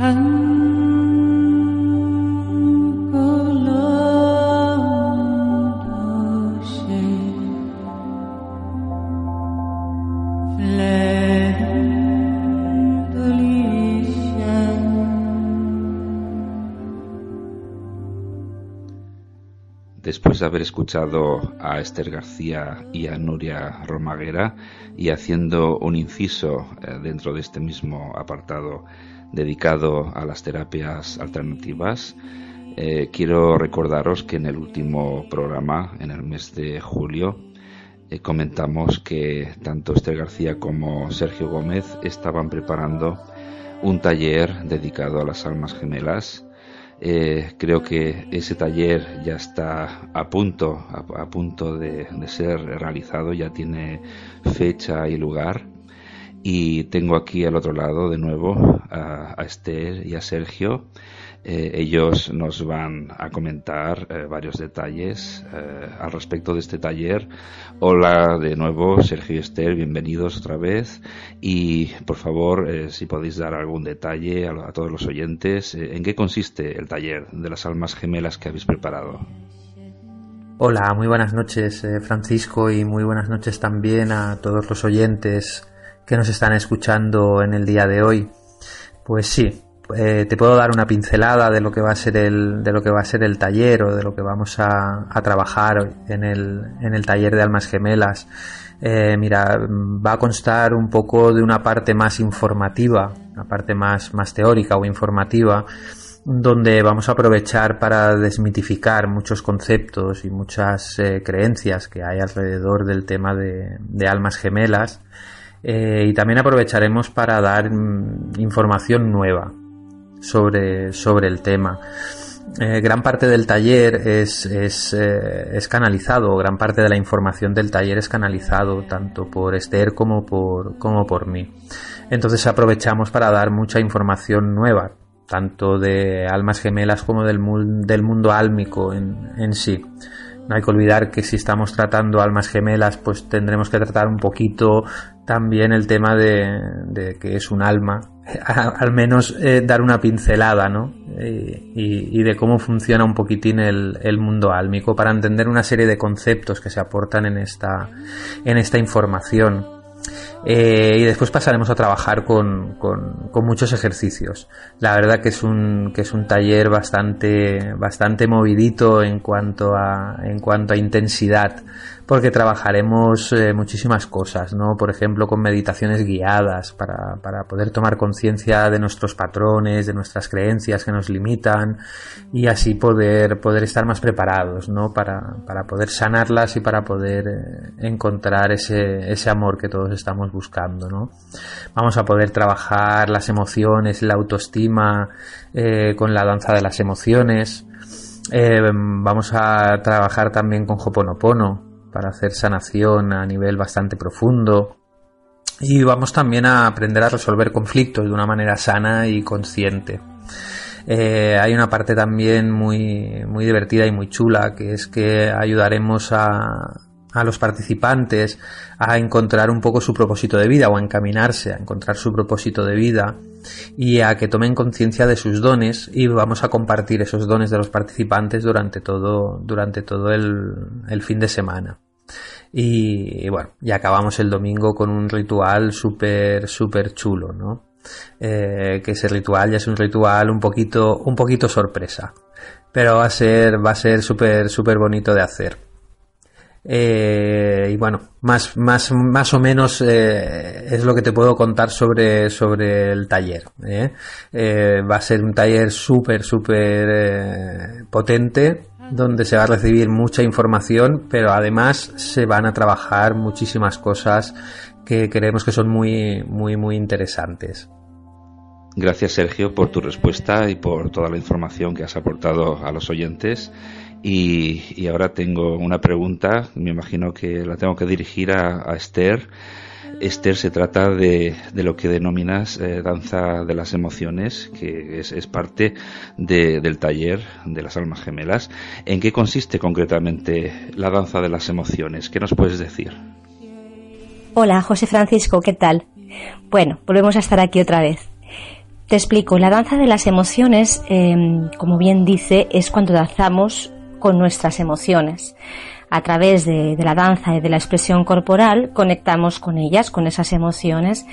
después de haber escuchado a Esther García y a Nuria Romaguera y haciendo un inciso eh, dentro de este mismo apartado dedicado a las terapias alternativas, eh, quiero recordaros que en el último programa, en el mes de julio, eh, comentamos que tanto Esther García como Sergio Gómez estaban preparando un taller dedicado a las almas gemelas eh, creo que ese taller ya está a punto, a, punto de, ser realizado, ya tiene fecha y lugar. Y tengo aquí al otro lado de nuevo a, a Esther y a Sergio eh, ellos nos van a comentar eh, varios detalles eh, al respecto de este taller. Hola de nuevo, Sergio y Esther, bienvenidos otra vez. Y por favor, si podéis dar algún detalle a, todos los oyentes, ¿en qué consiste el taller de las almas gemelas que habéis preparado? Hola, muy buenas noches Francisco y muy buenas noches también a todos los oyentes que nos están escuchando en el día de hoy. Pues sí, eh, te puedo dar una pincelada de lo que va a ser el, de lo que va a ser el taller o de lo que vamos a, trabajar en el, en el taller de almas gemelas. Eh, mira, va a constar un poco de una parte más informativa, una parte más, más teórica o informativa, donde vamos a aprovechar para desmitificar muchos conceptos y muchas eh, creencias que hay alrededor del tema de, de almas gemelas. y también aprovecharemos para dar mm, información nueva, sobre, sobre el tema. Eh, gran parte del taller es, es, eh, es, canalizado, gran parte de la información del taller es canalizado tanto por Esther como por, como por mí. Entonces aprovechamos para dar mucha información nueva, tanto de almas gemelas como del, del mundo álmico en, en sí. No hay que olvidar que si estamos tratando almas gemelas, pues tendremos que tratar un poquito también el tema de, de que es un alma, al menos eh, dar una pincelada, ¿no? Y, de cómo funciona un poquitín el, el, mundo álmico para entender una serie de conceptos que se aportan en esta, en esta información. Eh, y después pasaremos a trabajar con, con, muchos ejercicios. La verdad que es un, que es un taller bastante, bastante movidito en cuanto a, en cuanto a intensidad porque trabajaremos eh, muchísimas cosas, ¿no? Por ejemplo, con meditaciones guiadas para, para poder tomar conciencia de nuestros patrones, de nuestras creencias que nos limitan y así poder, poder estar más preparados, ¿no? Para, para poder sanarlas y para poder eh, encontrar ese, ese amor que todos estamos buscando, ¿no? Vamos a poder trabajar las emociones, la autoestima eh, con la danza de las emociones. vamos a trabajar también con Hoponopono, para hacer sanación a nivel bastante profundo. Y vamos también a aprender a resolver conflictos de una manera sana y consciente. Eh, hay una parte también muy, muy divertida y muy chula, que es que ayudaremos a, a los participantes a encontrar un poco su propósito de vida o a encaminarse a encontrar su propósito de vida y a que tomen conciencia de sus dones y vamos a compartir esos dones de los participantes durante todo, durante todo el, fin de semana. Y, bueno, y acabamos el domingo con un ritual súper, súper chulo, ¿no? Eh, que ese ritual ya es un ritual un poquito, un poquito sorpresa. Pero va a ser, va a ser súper, súper bonito de hacer. Eh, y bueno, más, más, más o menos eh, es lo que te puedo contar sobre, sobre el taller. ¿eh? va a ser un taller súper, súper potente donde se va a recibir mucha información, pero además se van a trabajar muchísimas cosas que creemos que son muy, muy, muy interesantes. Gracias Sergio por tu respuesta y por toda la información que has aportado a los oyentes. Y, ahora tengo una pregunta, me imagino que la tengo que dirigir a, Esther. Esther se trata de, lo que denominas eh, danza de las emociones, que es, parte del taller de las almas gemelas. ¿En qué consiste concretamente la danza de las emociones? ¿Qué nos puedes decir? Hola, José Francisco, ¿qué tal? Bueno, volvemos a estar aquí otra vez. Te explico, la danza de las emociones, em, como bien dice, es cuando danzamos con nuestras emociones. A través de, la danza y de la expresión corporal conectamos con ellas, con esas emociones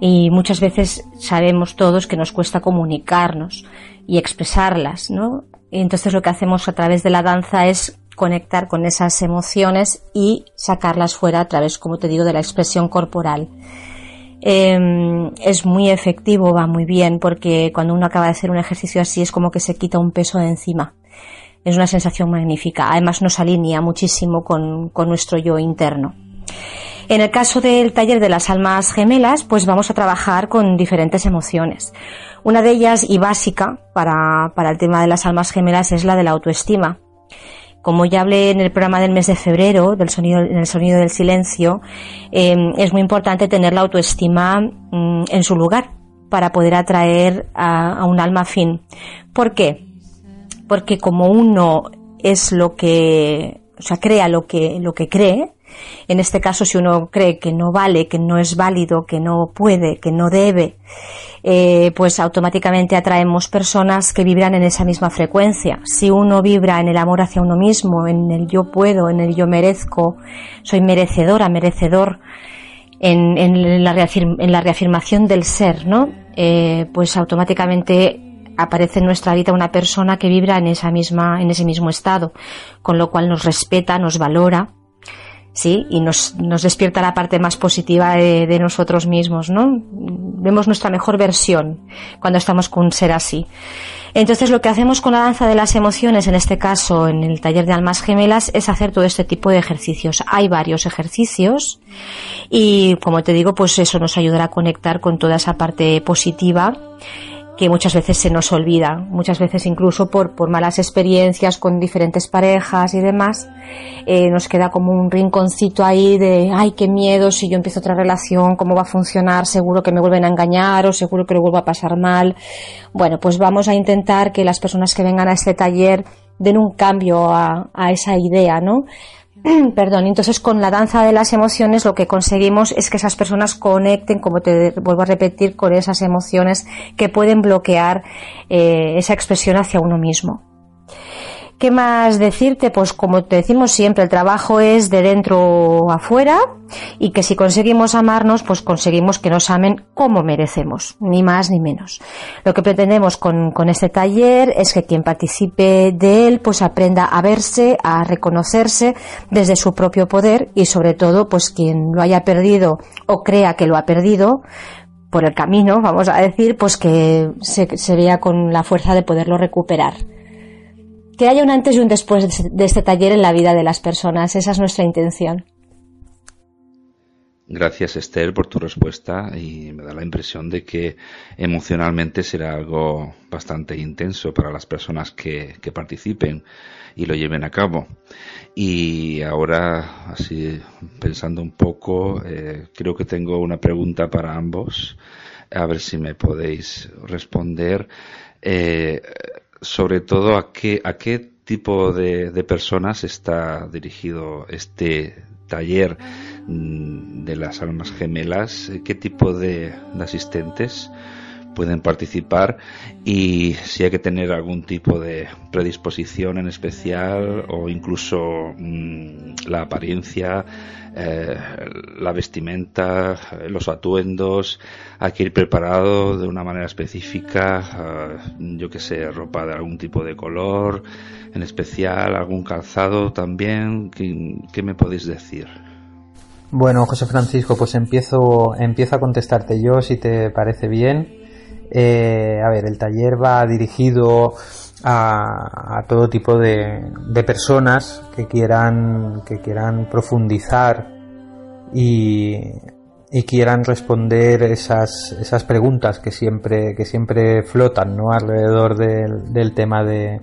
y muchas veces sabemos todos que nos cuesta comunicarnos y expresarlas, ¿no? entonces lo que hacemos a través de la danza es conectar con esas emociones y sacarlas fuera a través, como te digo, de la expresión corporal. Em, es muy efectivo, va muy bien, porque cuando uno acaba de hacer un ejercicio así es como que se quita un peso de encima. Es una sensación magnífica. Además nos alinea muchísimo con, con nuestro yo interno. En el caso del taller de las almas gemelas, pues vamos a trabajar con diferentes emociones. Una de ellas y básica para, para el tema de las almas gemelas es la de la autoestima. Como ya hablé en el programa del mes de febrero, del sonido, en el sonido del silencio, em, es muy importante tener la autoestima mm, en su lugar para poder atraer a, un alma fin. ¿Por qué? Porque como uno es lo que, o sea, crea lo que, lo que cree, en este caso, si uno cree que no vale, que no es válido, que no puede, que no debe, eh, pues automáticamente atraemos personas que vibran en esa misma frecuencia. Si uno vibra en el amor hacia uno mismo, en el yo puedo, en el yo merezco, soy merecedora, merecedor, en, la, reafirmación del ser, ¿no? Eh, pues automáticamente aparece en nuestra vida una persona que vibra en esa misma, en ese mismo estado, con lo cual nos respeta, nos valora ¿sí? Y nos, despierta la parte más positiva de, nosotros mismos, ¿no? Vemos nuestra mejor versión cuando estamos con un ser así. Entonces lo que hacemos con la danza de las emociones, en este caso en el taller de almas gemelas, es hacer todo este tipo de ejercicios. Hay varios ejercicios y como te digo, pues eso nos ayudará a conectar con toda esa parte positiva que muchas veces se nos olvida, muchas veces incluso por, por malas experiencias con diferentes parejas y demás, eh, nos queda como un rinconcito ahí de, ay, qué miedo, si yo empiezo otra relación, cómo va a funcionar, seguro que me vuelven a engañar o seguro que lo vuelvo a pasar mal. Bueno, pues vamos a intentar que las personas que vengan a este taller den un cambio a, a esa idea, ¿no? Perdón, entonces con la danza de las emociones lo que conseguimos es que esas personas conecten, como te vuelvo a repetir, con esas emociones que pueden bloquear eh, esa expresión hacia uno mismo. ¿Qué más decirte? Pues como te decimos siempre, el trabajo es de dentro afuera y que si conseguimos amarnos, pues conseguimos que nos amen como merecemos, ni más ni menos. Lo que pretendemos con, con este taller es que quien participe de él, pues aprenda a verse, a reconocerse desde su propio poder y sobre todo, pues quien lo haya perdido o crea que lo ha perdido, por el camino, vamos a decir, pues que se, se vea con la fuerza de poderlo recuperar que haya un antes y un después de este taller en la vida de las personas. Esa es nuestra intención. Gracias Esther por tu respuesta y me da la impresión de que emocionalmente será algo bastante intenso para las personas que, participen y lo lleven a cabo. Y ahora, así pensando un poco, eh, creo que tengo una pregunta para ambos, a ver si me podéis responder. Eh, sobre todo a qué, a qué tipo de, personas está dirigido este taller mm, de las almas gemelas, qué tipo de asistentes pueden participar y si hay que tener algún tipo de predisposición en especial o incluso mm, la apariencia, eh, la vestimenta, los atuendos, hay que ir preparado de una manera específica, eh, yo que sé, ropa de algún tipo de color en especial, algún calzado también, ¿qué, qué me podéis decir? Bueno, José Francisco, pues empiezo, empiezo a contestarte yo, si te parece bien. Eh, a ver, el taller va dirigido a, todo tipo de, personas que quieran, que quieran profundizar y, quieran responder esas, esas preguntas que siempre, que siempre flotan ¿no? alrededor del, tema de,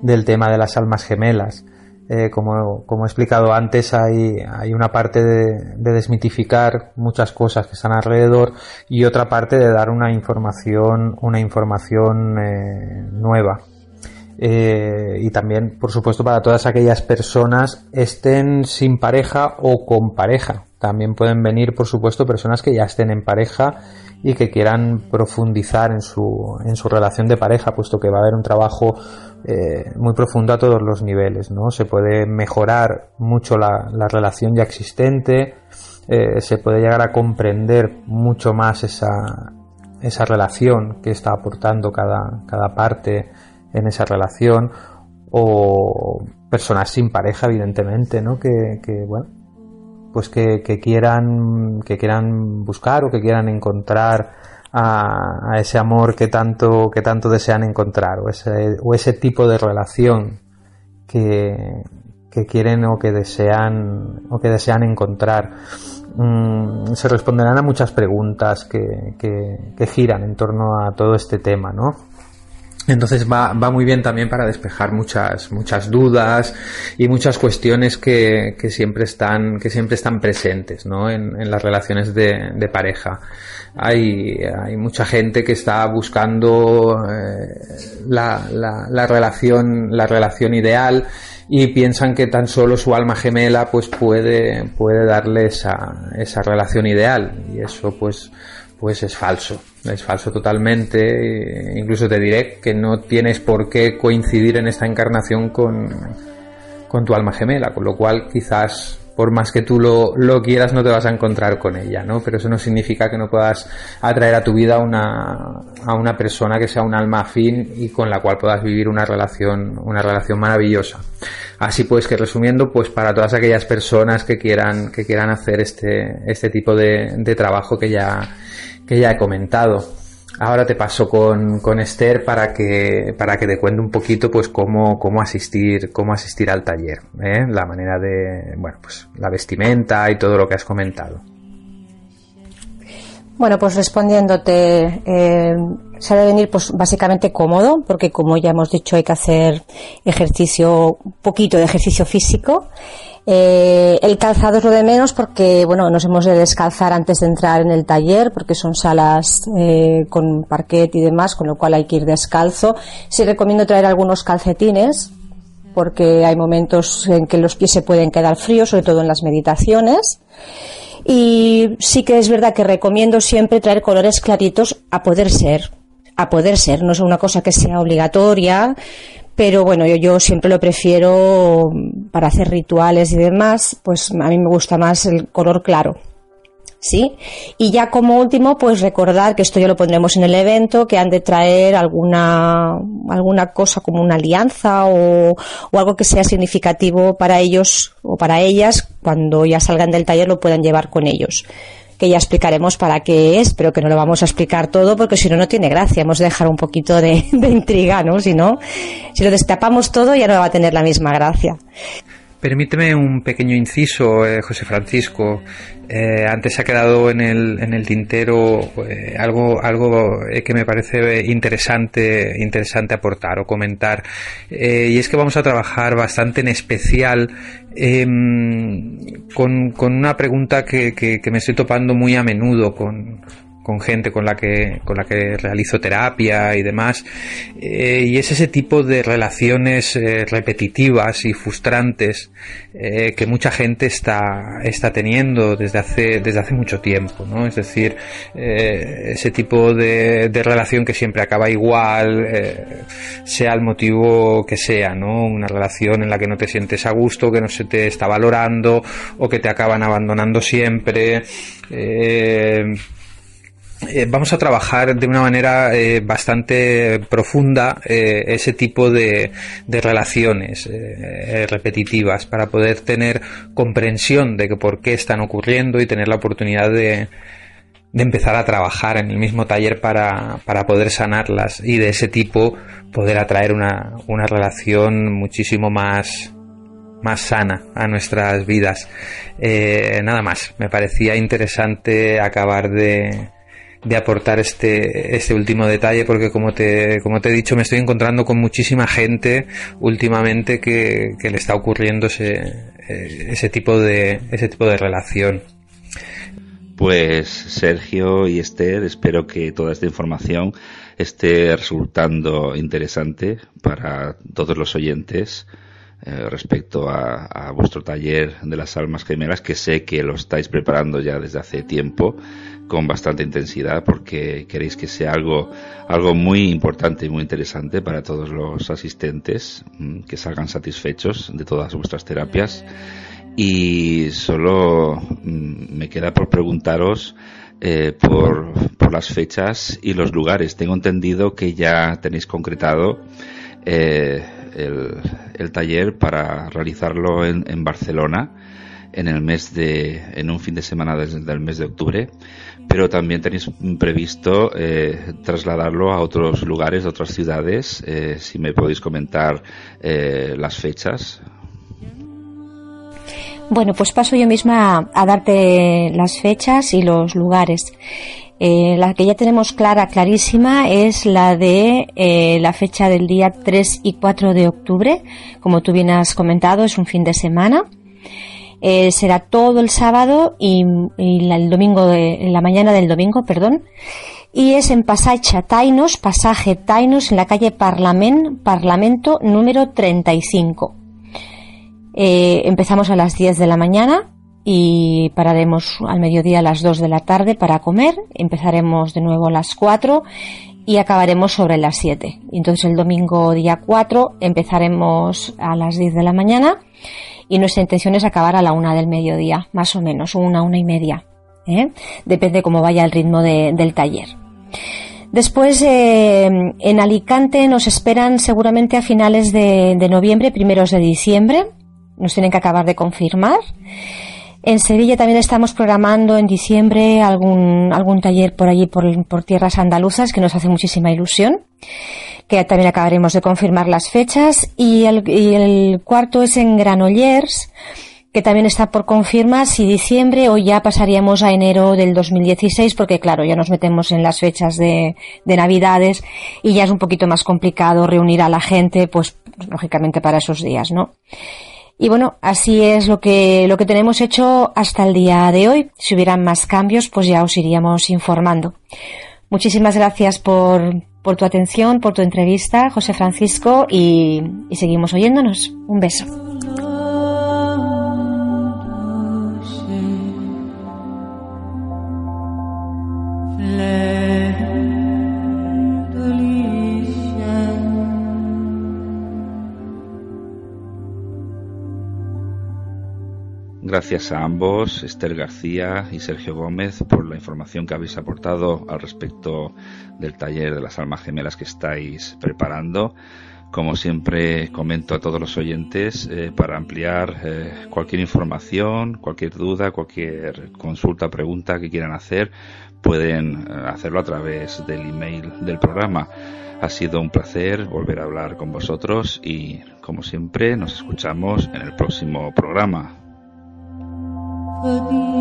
del tema de las almas gemelas. Eh, como, como, he explicado antes, hay, hay una parte de, desmitificar muchas cosas que están alrededor y otra parte de dar una información, una información eh, nueva. Eh, y también, por supuesto, para todas aquellas personas estén sin pareja o con pareja, también pueden venir, por supuesto, personas que ya estén en pareja y que quieran profundizar en su, en su relación de pareja, puesto que va a haber un trabajo eh, muy profundo a todos los niveles, ¿no? Se puede mejorar mucho la, la relación ya existente, eh, se puede llegar a comprender mucho más esa, esa relación que está aportando cada, cada parte en esa relación, o personas sin pareja, evidentemente, ¿no? Que, que bueno, pues que, quieran que quieran buscar o que quieran encontrar a, ese amor que tanto que tanto desean encontrar o ese, o ese tipo de relación que, que quieren o que desean o que desean encontrar. Mm, se responderán a muchas preguntas que, que, que giran en torno a todo este tema no entonces va, va, muy bien también para despejar muchas, muchas dudas y muchas cuestiones que, que siempre están, que siempre están presentes, ¿no? En, en las relaciones de, de, pareja. Hay, hay mucha gente que está buscando eh, la, la, la, relación, la relación ideal y piensan que tan solo su alma gemela pues puede, puede darle esa, esa relación ideal y eso pues pues es falso, es falso totalmente, incluso te diré que no tienes por qué coincidir en esta encarnación con, con tu alma gemela, con lo cual quizás por más que tú lo, lo, quieras no te vas a encontrar con ella, ¿no? Pero eso no significa que no puedas atraer a tu vida una, a una persona que sea un alma afín y con la cual puedas vivir una relación, una relación maravillosa. Así pues que resumiendo, pues para todas aquellas personas que quieran, que quieran hacer este, este tipo de trabajo que ya, que ya he comentado. Ahora te paso con, con, Esther para que, para que te cuente un poquito pues cómo, cómo asistir, cómo asistir al taller, ¿eh? la manera de, bueno, pues la vestimenta y todo lo que has comentado. Bueno, pues respondiéndote, eh, se debe venir pues básicamente cómodo, porque como ya hemos dicho hay que hacer ejercicio, poquito de ejercicio físico. Eh, el calzado es lo de menos porque, bueno, nos hemos de descalzar antes de entrar en el taller porque son salas eh, con parquet y demás, con lo cual hay que ir descalzo. Sí recomiendo traer algunos calcetines porque hay momentos en que los pies se pueden quedar fríos, sobre todo en las meditaciones. Y sí que es verdad que recomiendo siempre traer colores claritos a poder ser, a poder ser, no es una cosa que sea obligatoria, pero bueno, yo, yo, siempre lo prefiero para hacer rituales y demás, pues a mí me gusta más el color claro. ¿Sí? Y ya como último, pues recordar que esto ya lo pondremos en el evento, que han de traer alguna, alguna cosa como una alianza o, o algo que sea significativo para ellos o para ellas, cuando ya salgan del taller lo puedan llevar con ellos que ya explicaremos para qué es, pero que no lo vamos a explicar todo porque si no, no tiene gracia. Hemos de dejar un poquito de, de intriga, ¿no? Si no, si lo destapamos todo ya no va a tener la misma gracia. Permíteme un pequeño inciso, eh, José Francisco. Eh, antes ha quedado en el, en el tintero eh, algo, algo que me parece interesante, interesante aportar o comentar. Y es que vamos a trabajar bastante en especial em, con, con, una pregunta que, que, que me estoy topando muy a menudo con, con gente con la que con la que realizo terapia y demás eh, y es ese tipo de relaciones eh, repetitivas y frustrantes eh, que mucha gente está está teniendo desde hace desde hace mucho tiempo no es decir ese tipo de, de, relación que siempre acaba igual sea el motivo que sea no una relación en la que no te sientes a gusto que no se te está valorando o que te acaban abandonando siempre eh, vamos a trabajar de una manera eh, bastante profunda eh, ese tipo de, de relaciones repetitivas para poder tener comprensión de que por qué están ocurriendo y tener la oportunidad de, de empezar a trabajar en el mismo taller para, para, poder sanarlas y de ese tipo poder atraer una, una relación muchísimo más más sana a nuestras vidas. Nada más, me parecía interesante acabar de, de aportar este, este último detalle porque como te, como te he dicho me estoy encontrando con muchísima gente últimamente que, que le está ocurriendo ese, eh, ese, tipo de, ese tipo de relación. Pues Sergio y Esther, espero que toda esta información esté resultando interesante para todos los oyentes eh, respecto a, vuestro taller de las almas gemelas, que sé que lo estáis preparando ya desde hace tiempo con bastante intensidad porque queréis que sea algo, algo muy importante y muy interesante para todos los asistentes, mm, que salgan satisfechos de todas vuestras terapias. Y solo mm, me queda por preguntaros eh, por, por, las fechas y los lugares. Tengo entendido que ya tenéis concretado eh, el, taller para realizarlo en, en, Barcelona en el mes de en un fin de semana desde el mes de octubre pero también tenéis previsto eh, trasladarlo a otros lugares, a otras ciudades. Eh, si me podéis comentar eh, las fechas. Bueno, pues paso yo misma a, darte las fechas y los lugares. la que ya tenemos clara, clarísima, es la de la fecha del día 3 y 4 de octubre. Como tú bien has comentado, es un fin de semana. Eh, será todo el sábado y, el domingo, de, en la mañana del domingo, perdón. Y es en Pasaje Tainos, pasaje Tainos, en la calle Parlament, Parlamento número 35. Eh, empezamos a las 10 de la mañana y pararemos al mediodía a las 2 de la tarde para comer. Empezaremos de nuevo a las 4 y acabaremos sobre las 7. Entonces el domingo día 4 empezaremos a las 10 de la mañana y nuestra intención es acabar a la una del mediodía, más o menos, una, una y media. ¿eh? Depende cómo vaya el ritmo del taller. Después, eh, en Alicante nos esperan seguramente a finales de, noviembre, primeros de diciembre. Nos tienen que acabar de confirmar. En Sevilla también estamos programando en diciembre algún, algún taller por allí, por, por tierras andaluzas, que nos hace muchísima ilusión que también acabaremos de confirmar las fechas. Y el, cuarto es en Granollers, que también está por confirmar si diciembre o ya pasaríamos a enero del 2016, porque claro, ya nos metemos en las fechas de, de Navidades y ya es un poquito más complicado reunir a la gente, pues lógicamente para esos días, ¿no? Y bueno, así es lo que, lo que tenemos hecho hasta el día de hoy. Si hubieran más cambios, pues ya os iríamos informando. Muchísimas gracias por, por tu atención, por tu entrevista, José Francisco, y, y seguimos oyéndonos. Un beso. Gracias a ambos, Esther García y Sergio Gómez, por la información que habéis aportado al respecto del taller de las almas gemelas que estáis preparando. Como siempre comento a todos los oyentes, eh, para ampliar eh, cualquier información, cualquier duda, cualquier consulta, pregunta que quieran hacer, pueden eh, hacerlo a través del email del programa. Ha sido un placer volver a hablar con vosotros y, como siempre, nos escuchamos en el próximo programa. Adi.